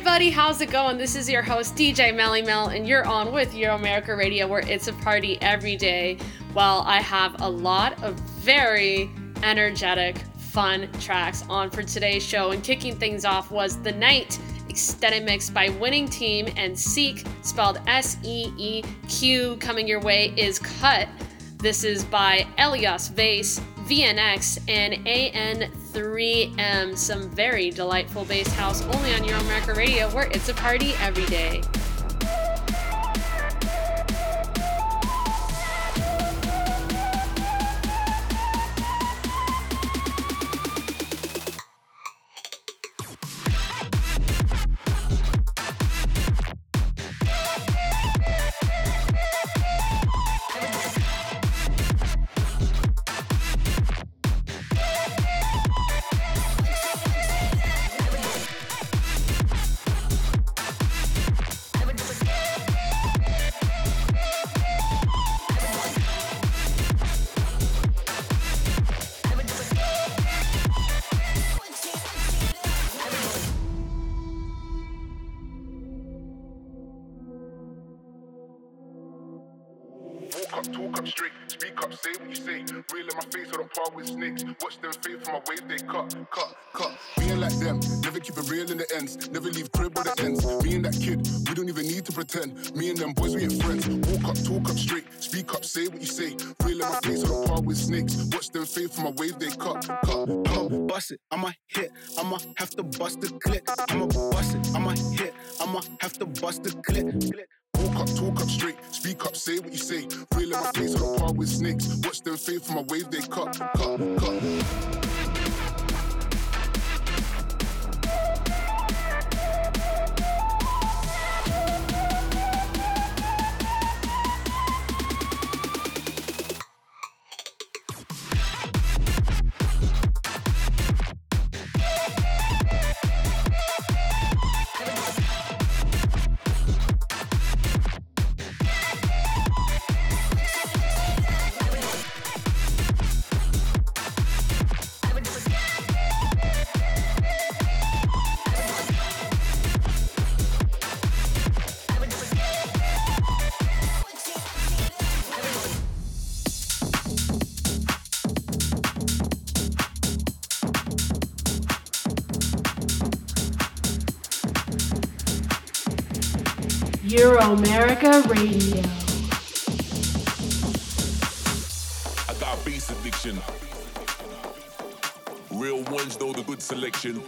everybody, how's it going? This is your host, DJ Melly Mel, and you're on with Euro America Radio, where it's a party every day. Well, I have a lot of very energetic, fun tracks on for today's show, and kicking things off was The Night extended mix by Winning Team and Seek, spelled S E E Q, coming your way is Cut. This is by Elias Vase, VNX, and AN3M. Some very delightful bass house only on Euro America Radio, where it's a party every day. my wave, they cut, cut, cut. Being like them, never keep it real in the ends, never leave crib with the ends. Me and that kid, we don't even need to pretend. Me and them boys, we ain't friends. Walk up, talk up straight, speak up, say what you say. Real in my face on a par with snakes. Watch them fade from my wave, they cut, cut, cut. Bust it, I'ma hit, I'ma have to bust the click. I'ma bust it, I'ma hit, I'ma have to bust the clip. click. Walk up, talk up straight, speak up, say what you say. Real in my face on a par with snakes. Watch them fade from my wave, they cut, cut, cut. America Radio. I got beast addiction. Real ones know the good selection.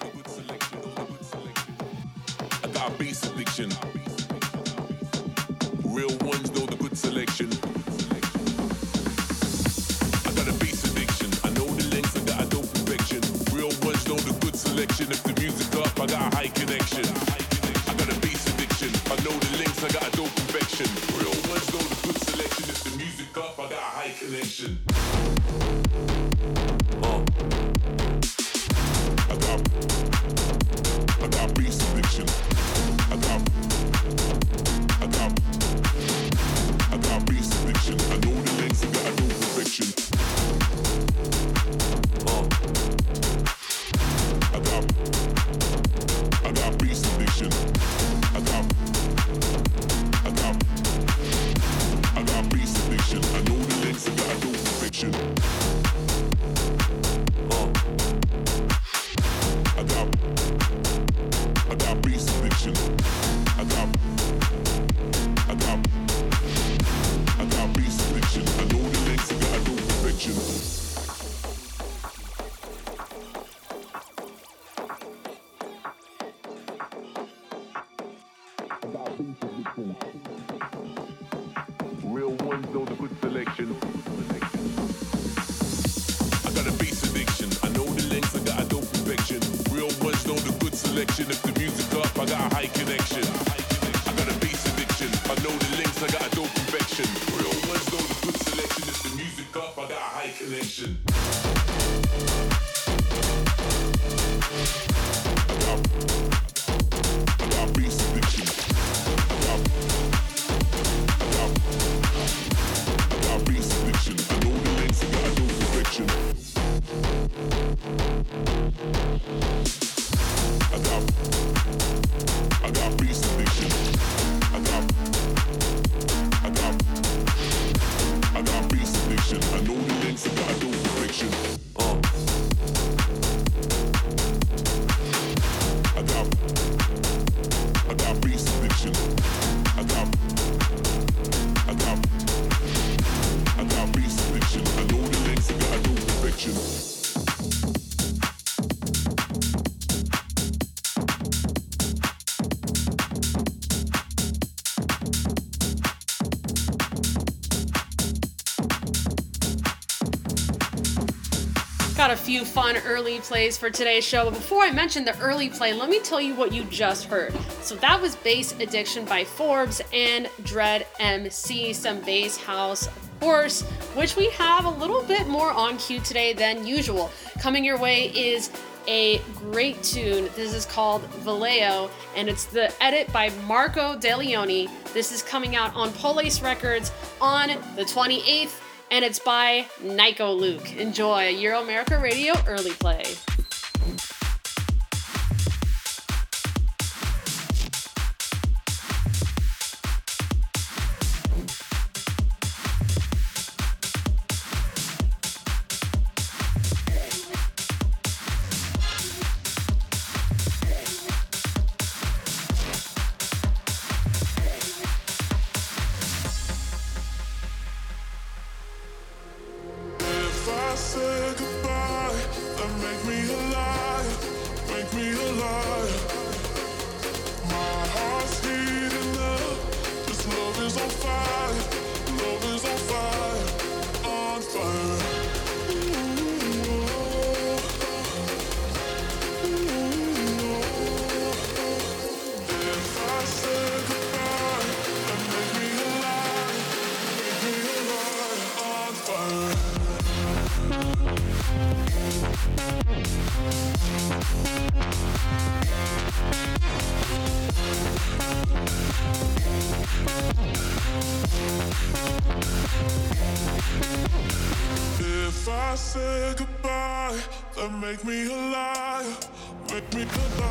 got a few fun early plays for today's show, but before I mention the early play, let me tell you what you just heard. So that was Bass Addiction by Forbes and Dread MC, some bass house of course, which we have a little bit more on cue today than usual. Coming your way is a great tune. This is called Vallejo, and it's the edit by Marco Deleoni. This is coming out on Police Records on the 28th and it's by Nico Luke. Enjoy Euro America Radio Early Play. me goodbye.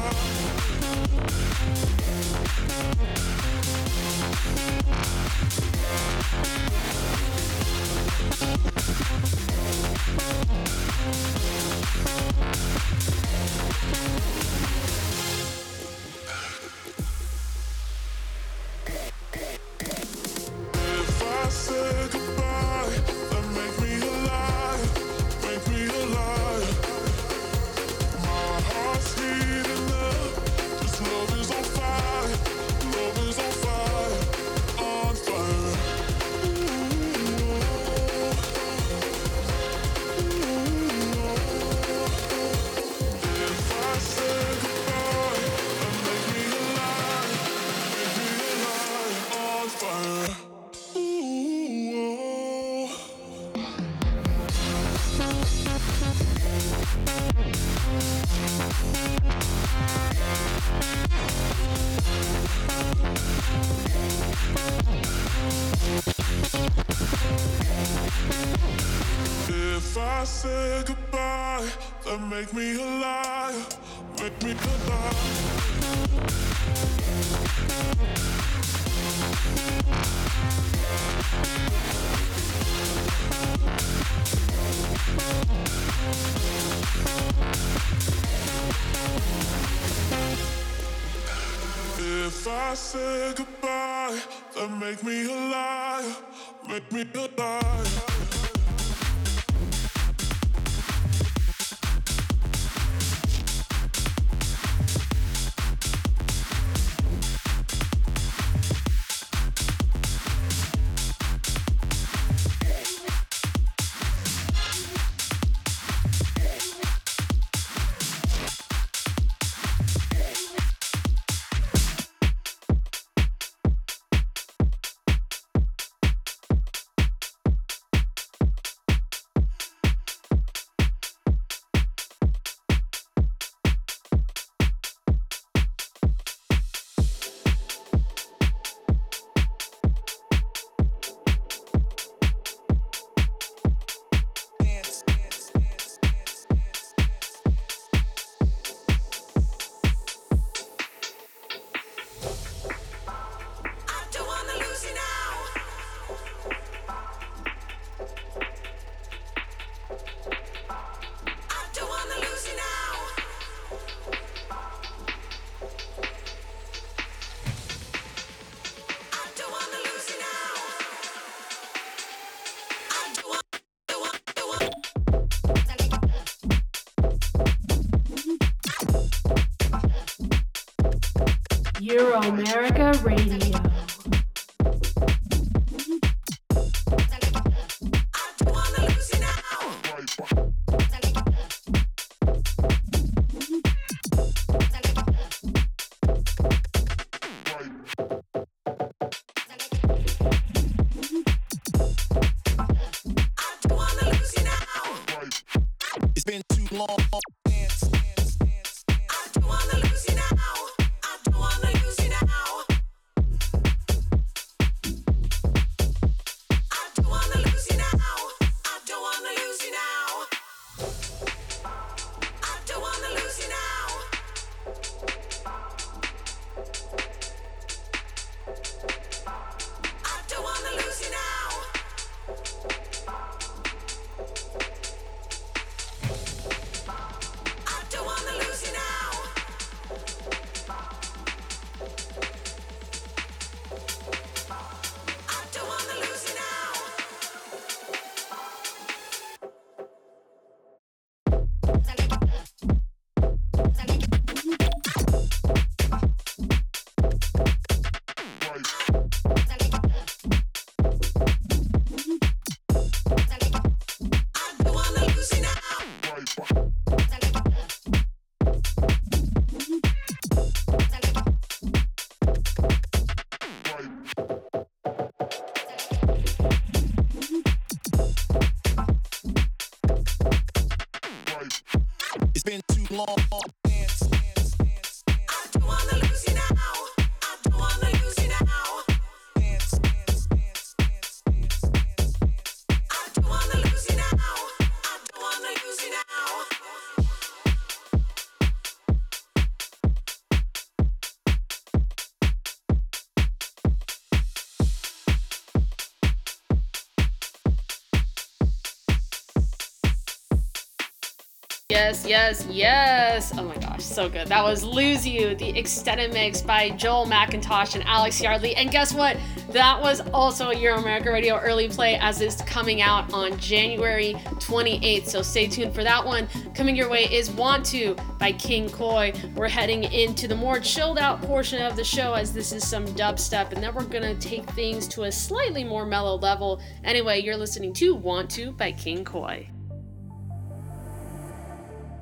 Yes, yes. Oh my gosh, so good. That was Lose You, the extended mix by Joel McIntosh and Alex Yardley. And guess what? That was also a Euro America Radio early play as it's coming out on January 28th. So stay tuned for that one. Coming your way is Want to by King Koi. We're heading into the more chilled out portion of the show as this is some dubstep, and then we're gonna take things to a slightly more mellow level. Anyway, you're listening to Want to by King Koi.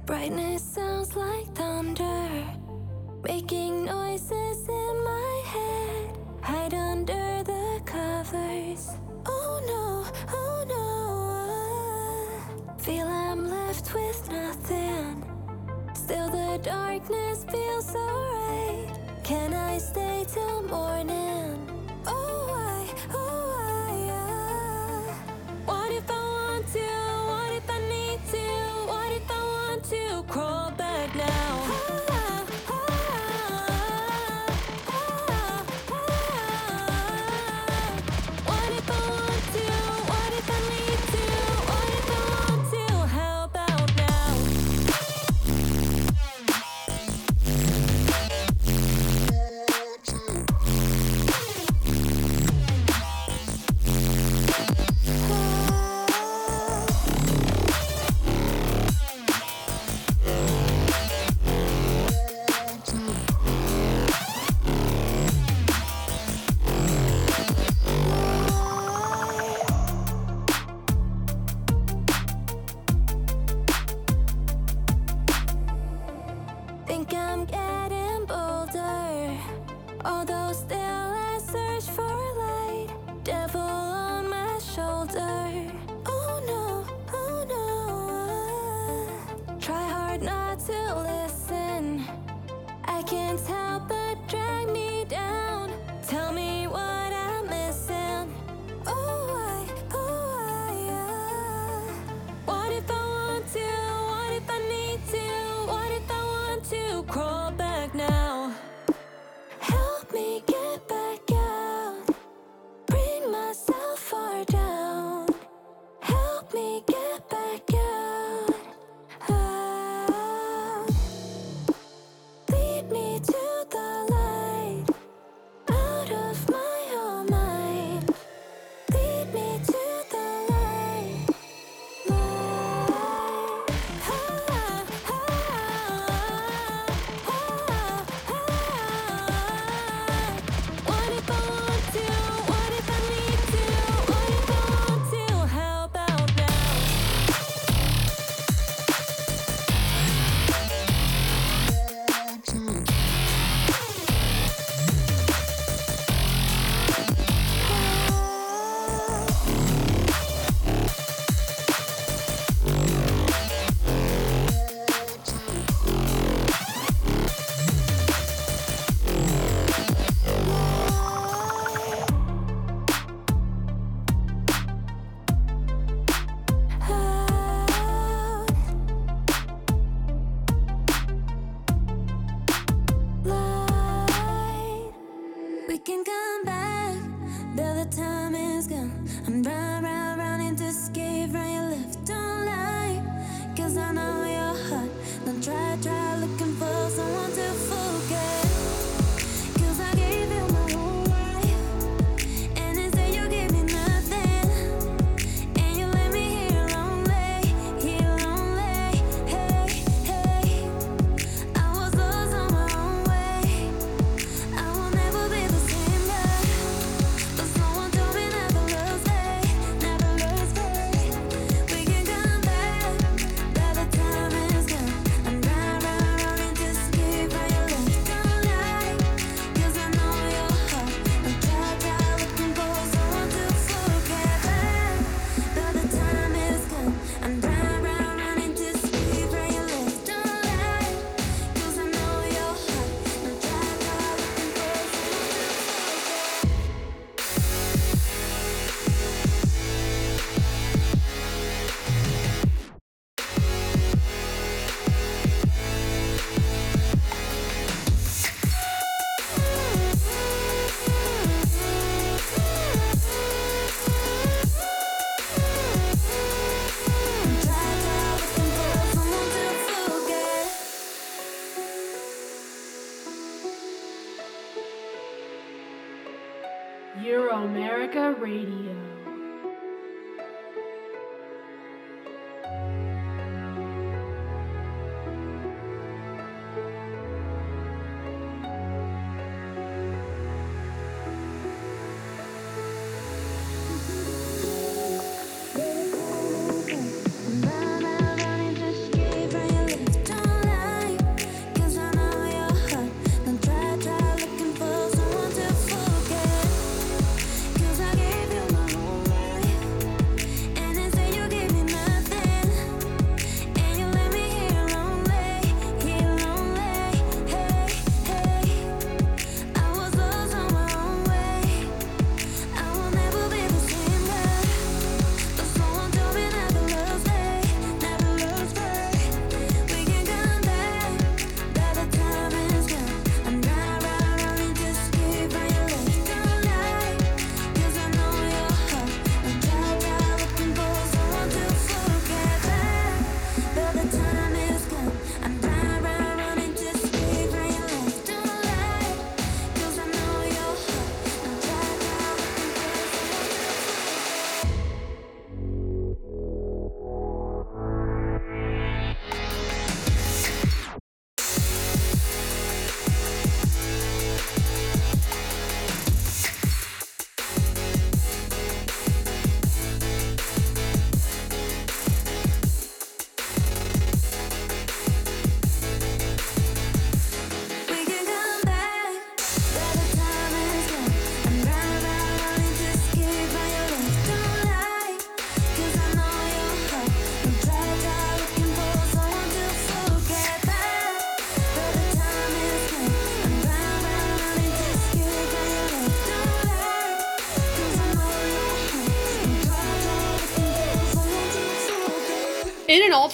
Brightness sounds like thunder, making noises in my head. Hide under the covers. Oh no, oh no. Feel I'm left with nothing. Still, the darkness feels so right. Can I stay till morning? Oh,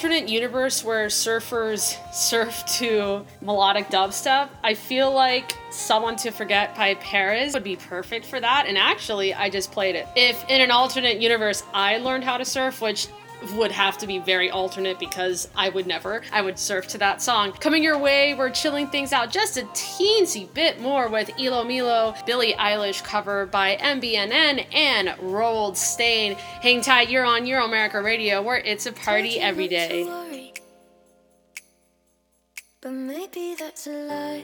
alternate universe where surfers surf to melodic dubstep, I feel like Someone to Forget by Paris would be perfect for that. And actually, I just played it. If in an alternate universe I learned how to surf, which would have to be very alternate because I would never. I would surf to that song. Coming your way, we're chilling things out just a teensy bit more with ilomilo, Billie Eilish cover by MBNN, and Roald Stain. Hang tight, you're on Euro America Radio, where it's a party every day. worry. But maybe that's a lie.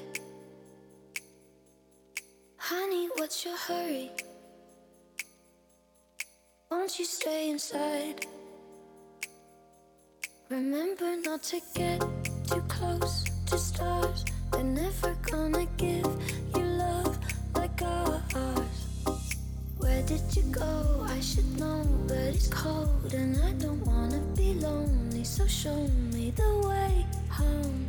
Honey, what's your hurry? Won't you stay inside? Remember not to get too close to stars. They're never gonna give you love like ours. Where did you go? I should know, but it's cold and I don't wanna be lonely. So show me the way home.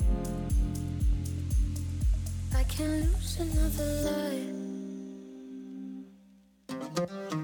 I can't lose another life.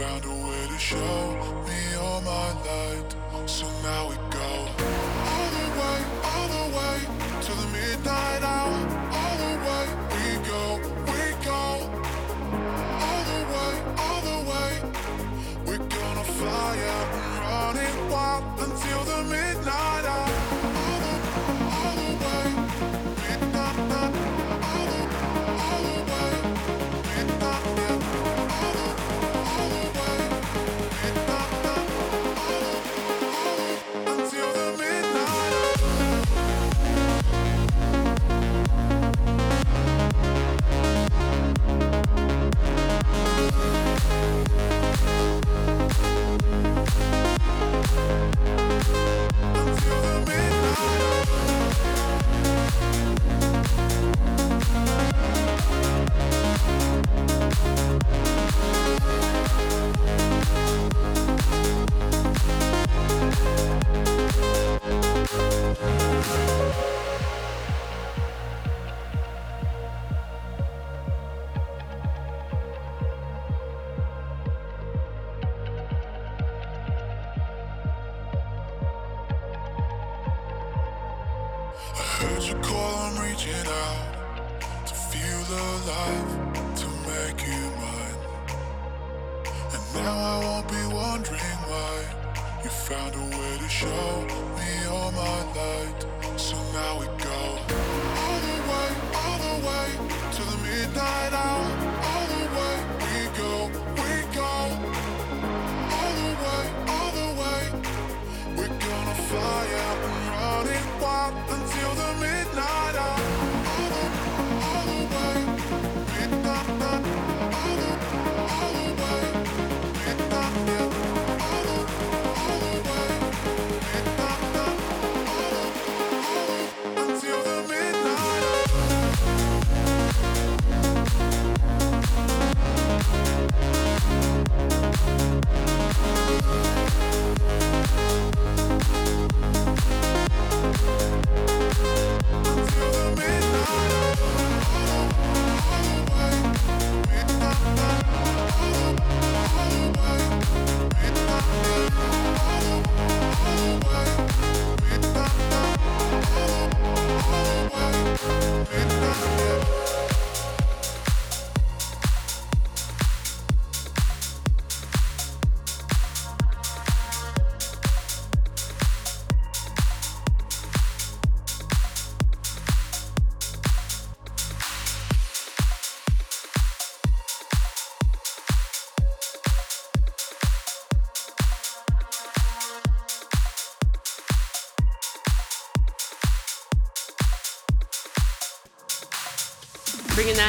Found a way to show me all my light. So now we you call, I'm reaching out to make you mine. And now I won't be wondering why you found a way to show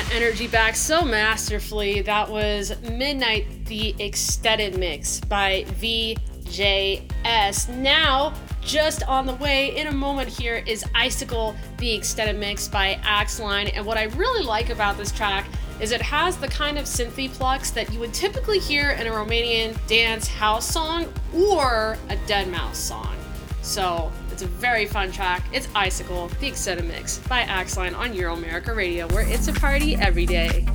that energy back so masterfully. That was Midnight, the extended mix by VJS. Now, just on the way in a moment here is Icicle, the extended mix by Axeline. And what I really like about this track is it has the kind of synthy plucks that you would typically hear in a Romanian dance house song or a Deadmau5 song. So it's a very fun track. It's Icicle, the extended mix by Axline on Euro America Radio, where it's a party every day.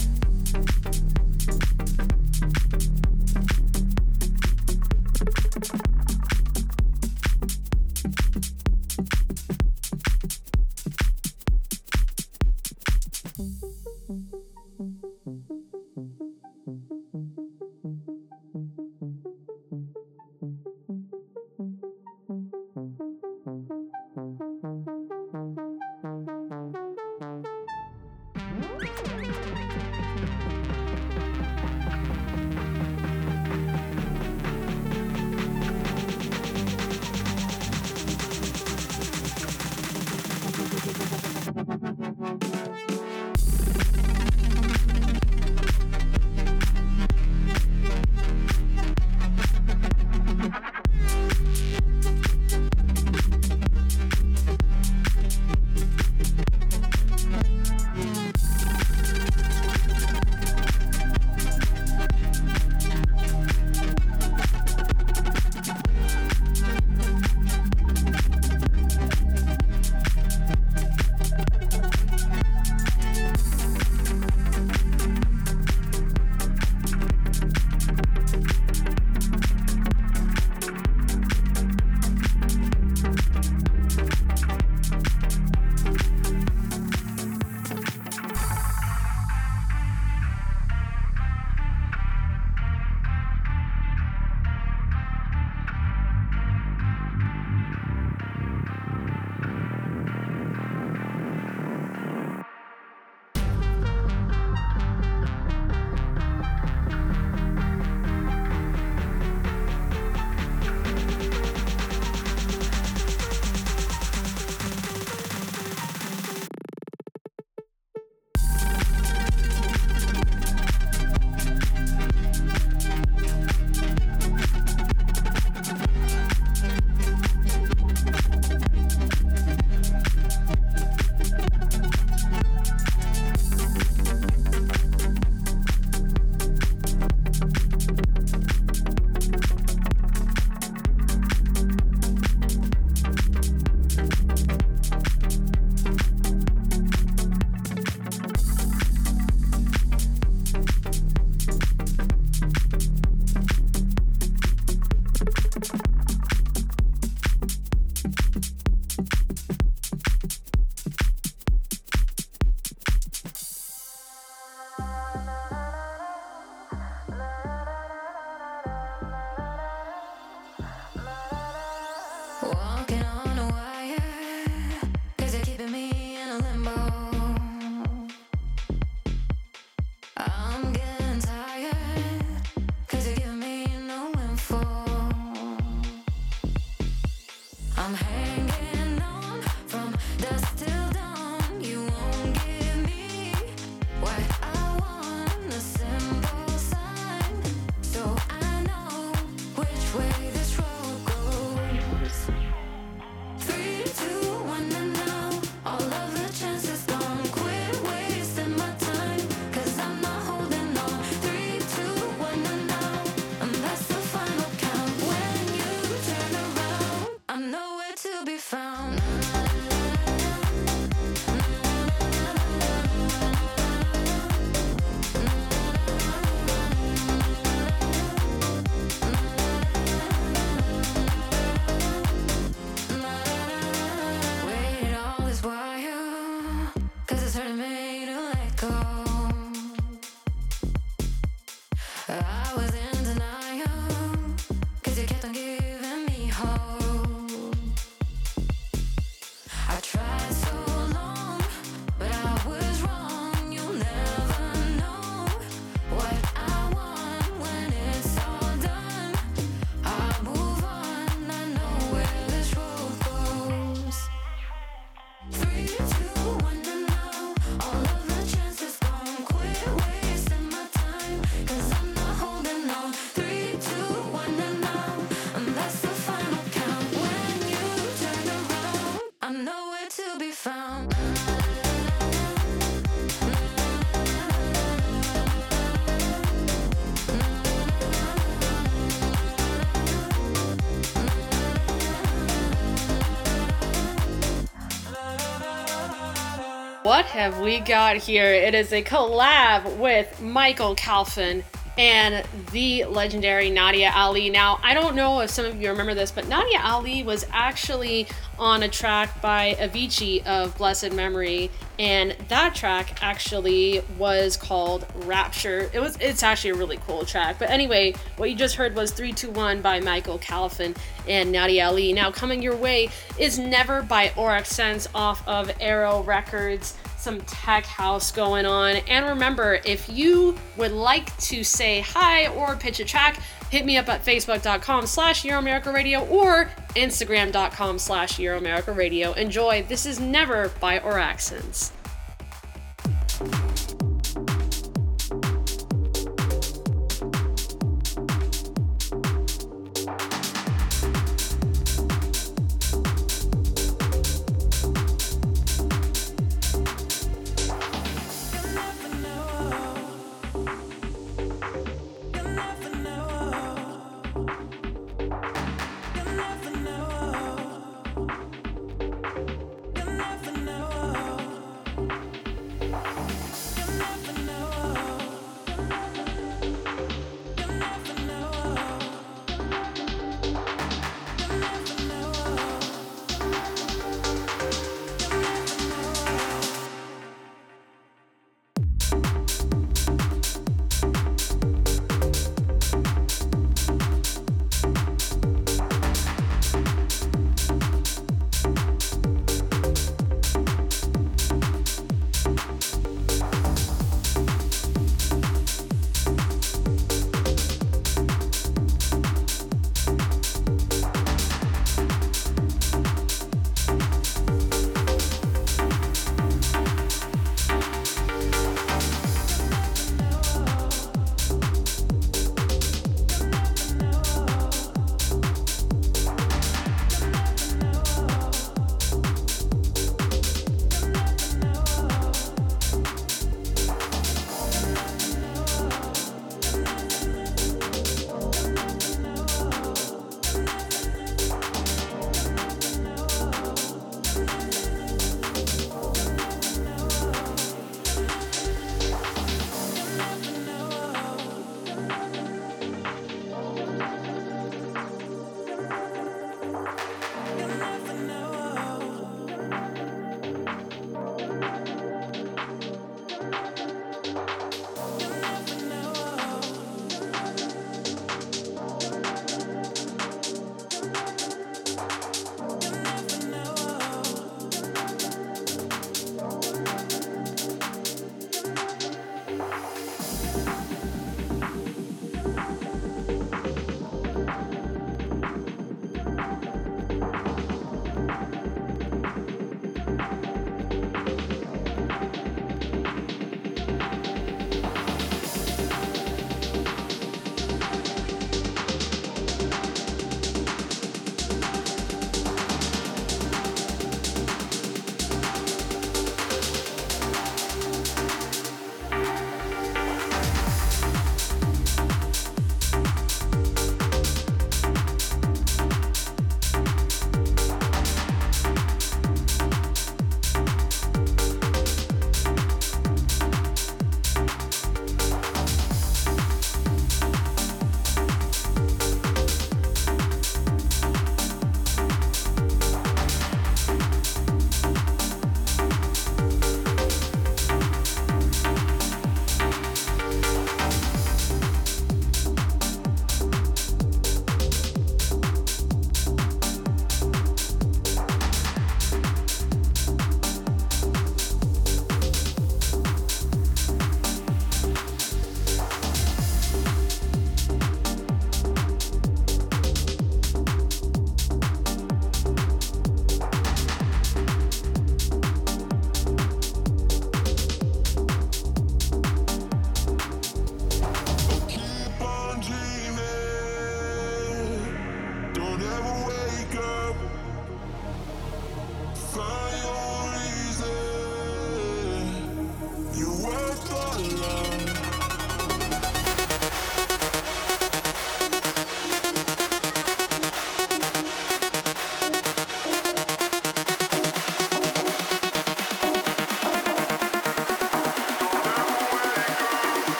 What have we got here? It is a collab with Michael Calfan and the legendary Nadia Ali. Now, I don't know if some of you remember this, but Nadia Ali was actually on a track by Avicii of Blessed Memory, and that track actually was called Rapture. It was it's actually a really cool track. But anyway, what you just heard was 321 by Michael Calfan and Nadia Ali. Now coming your way is Never by Oryx Sense off of Arrow Records some tech house going on. And remember, if you would like to say hi or pitch a track, hit me up at facebook.com slash Euromerica Radio or instagram.com slash Euromerica Radio. Enjoy. This is Never by Oraxens.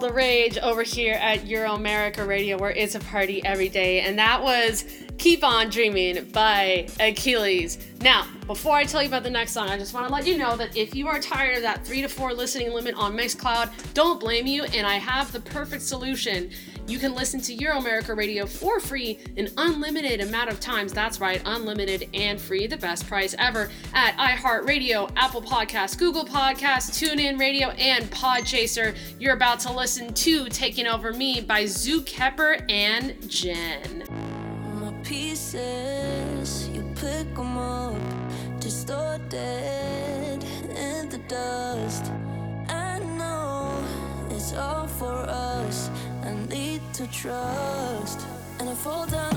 The rage over here at Euro America Radio, where it's a party every day. And that was Keep On Dreaming by Achilles. Now, before I tell you about the next song, I just want to let you know that if you are tired of that three to four listening limit on Mixcloud, don't blame you, and I have the perfect solution. You can listen to Euro America Radio for free an unlimited amount of times. That's right, unlimited and free, the best price ever at iHeartRadio, Apple Podcasts, Google Podcasts, TuneIn Radio, and Podchaser. You're about to listen to Taking Over Me by Zoo Kepper and Jen. my pieces. You pick 'em up, distorted in the dust. I know it's all for us. To trust, and I fall down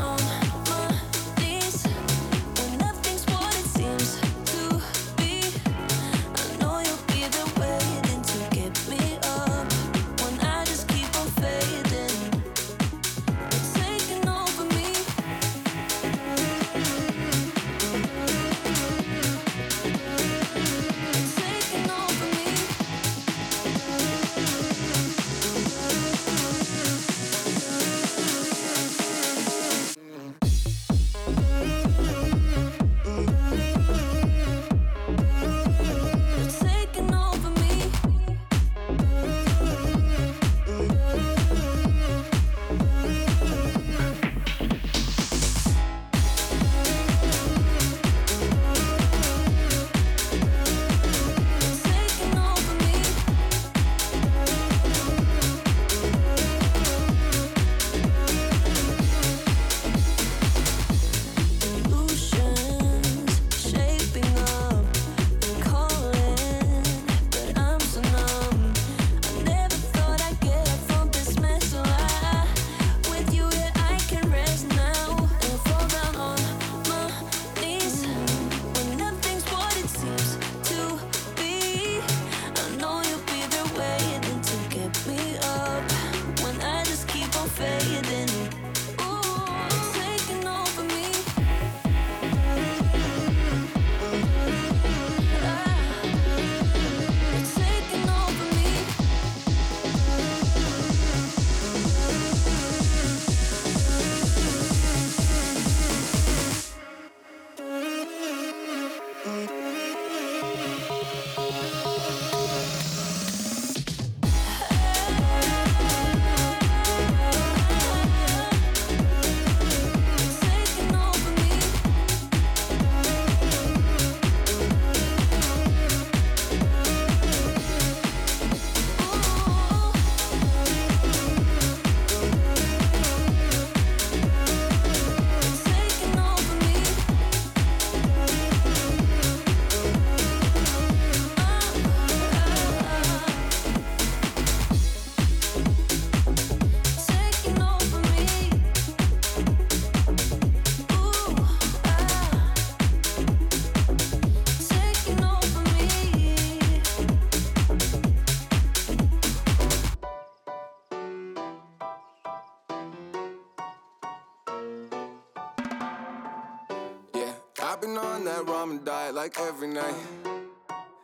like every night.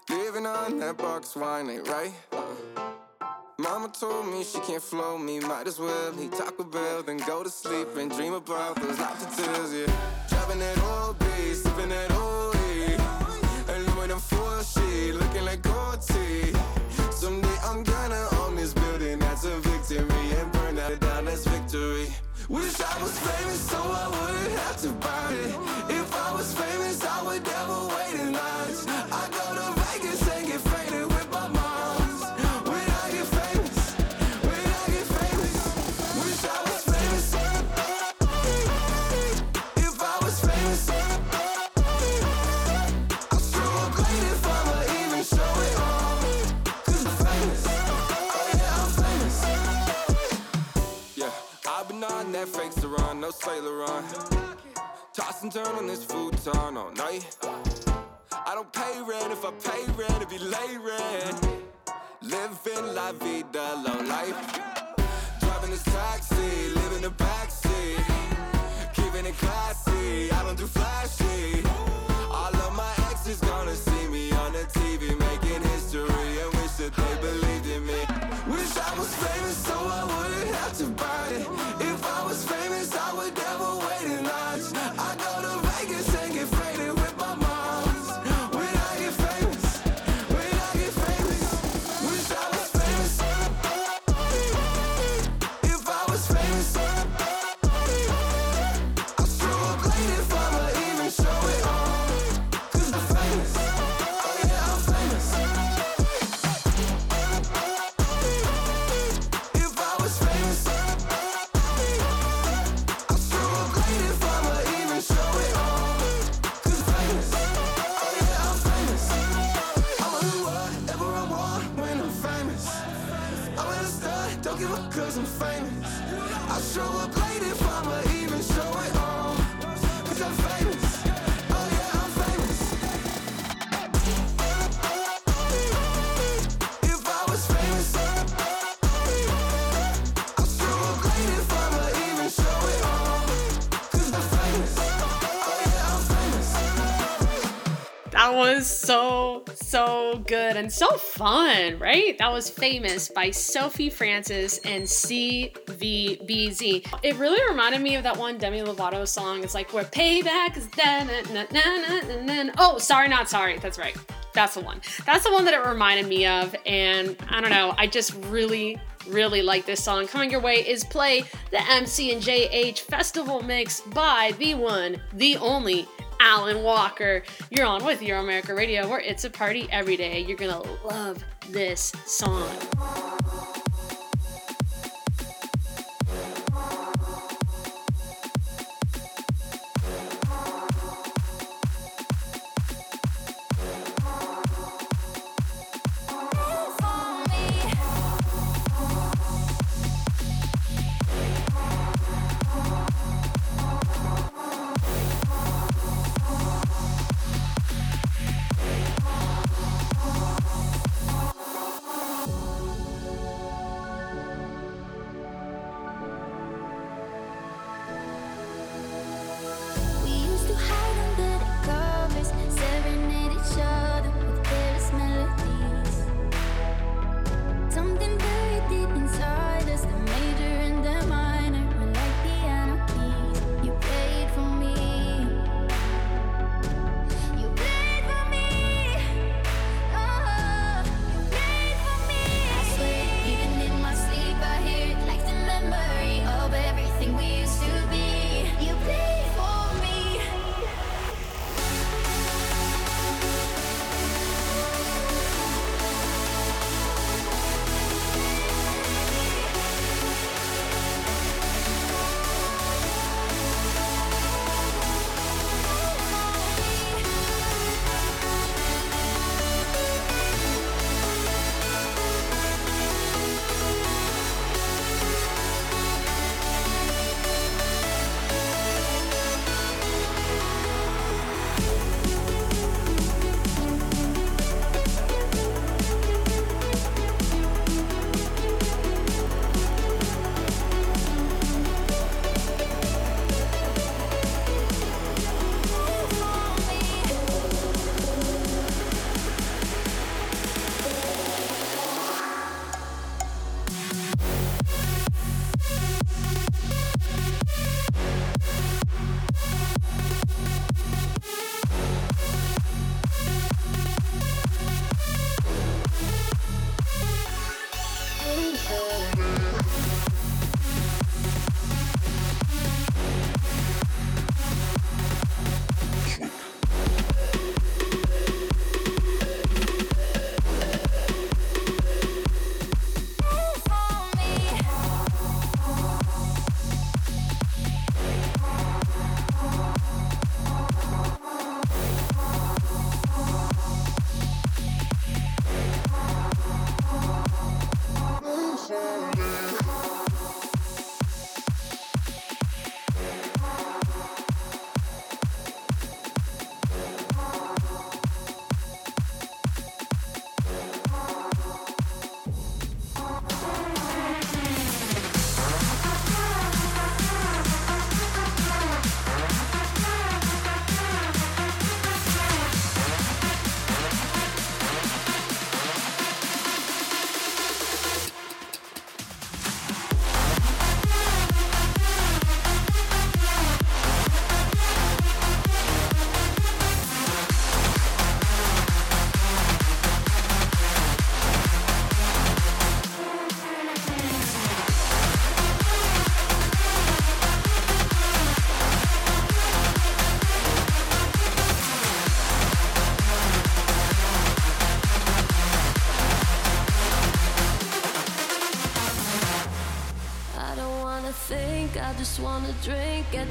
Living on that box wine ain't right. Uh, Mama told me she can't flow me, might as well eat Taco Bell, then go to sleep and dream about those lobster tails, yeah. Driving that old B, sipping that old E. Aluminum foil sheet, looking like gold tea. Someday I'm gonna own this building, that's a victory, and burn that down, that's victory. Wish I was famous so I wouldn't have to buy it. and down on this futon all night. I don't pay rent if I pay rent, it'd be late rent. Living la vida low life. Driving this taxi, living the backseat. Keeping it classy, I don't do flashy. All of my exes gonna see me on the TV, making history and wish that they believed in me. Wish I was famous so I would. That was so, so good and so fun, right? That was famous by Sophie Francis and CVBZ. It really reminded me of that one Demi Lovato song. It's like, where payback is na na na na na. Oh, sorry, not sorry. That's right. That's the one. That's the one that it reminded me of. And I don't know, I just really, really like this song. Coming your way is Play the MC and JH Festival Mix by the one, the only Alan Walker. You're on with Euro America Radio, where it's a party every day. You're gonna love this song.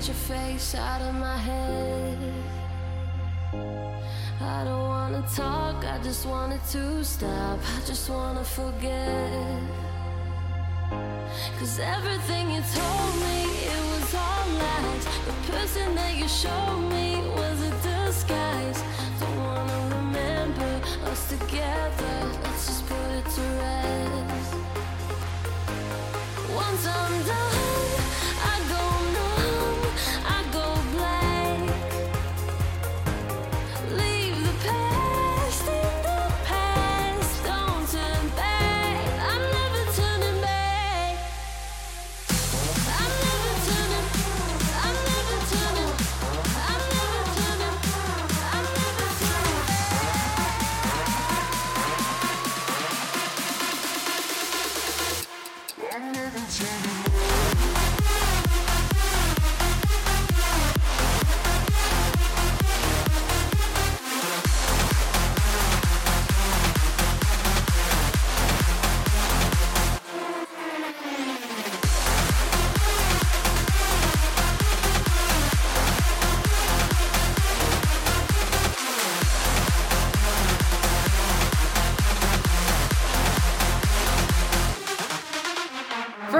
your face out of my head. I don't wanna talk, I just wanted to stop. I just wanna forget. Cause everything you told me, it was all lies. The person that you showed me was a disguise.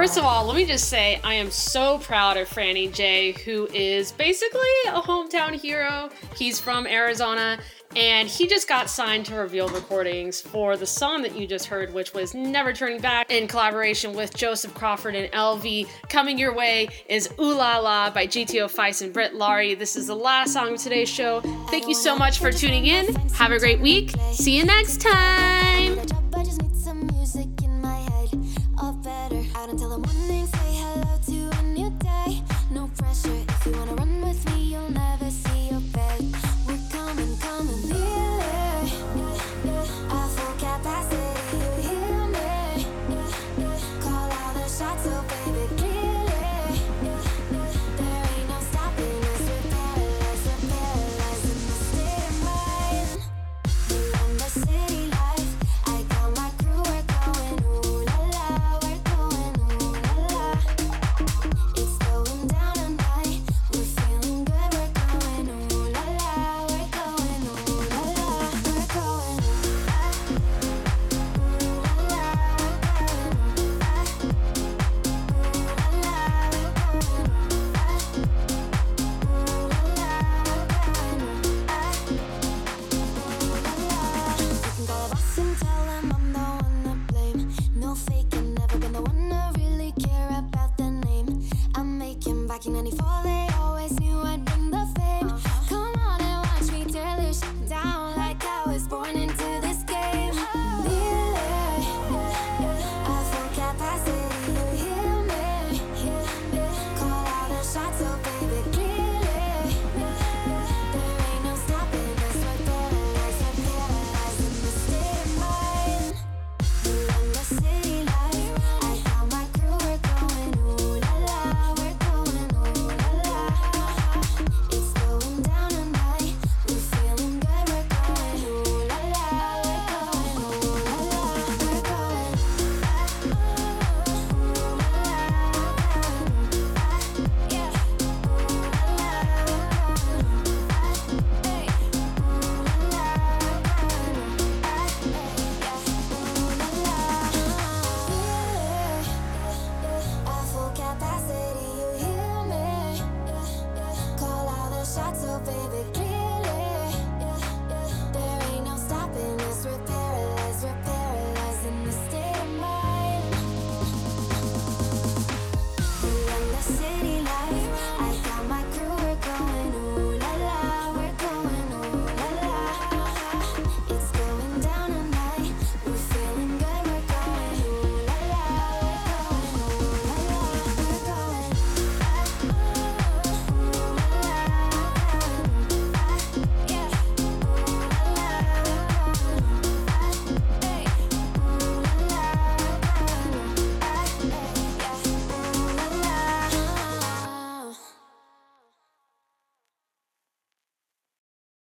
First of all, let me just say I am so proud of Franny J, who is basically a hometown hero. He's from Arizona, and he just got signed to Reveal Recordings for the song that you just heard, which was Never Turning Back, in collaboration with Joseph Crawford and LV. Coming Your Way is Ooh La La by GTO Feist and Britt Laurie. This is the last song of today's show. Thank you so much for tuning in. Have a great week. See you next time. back in 94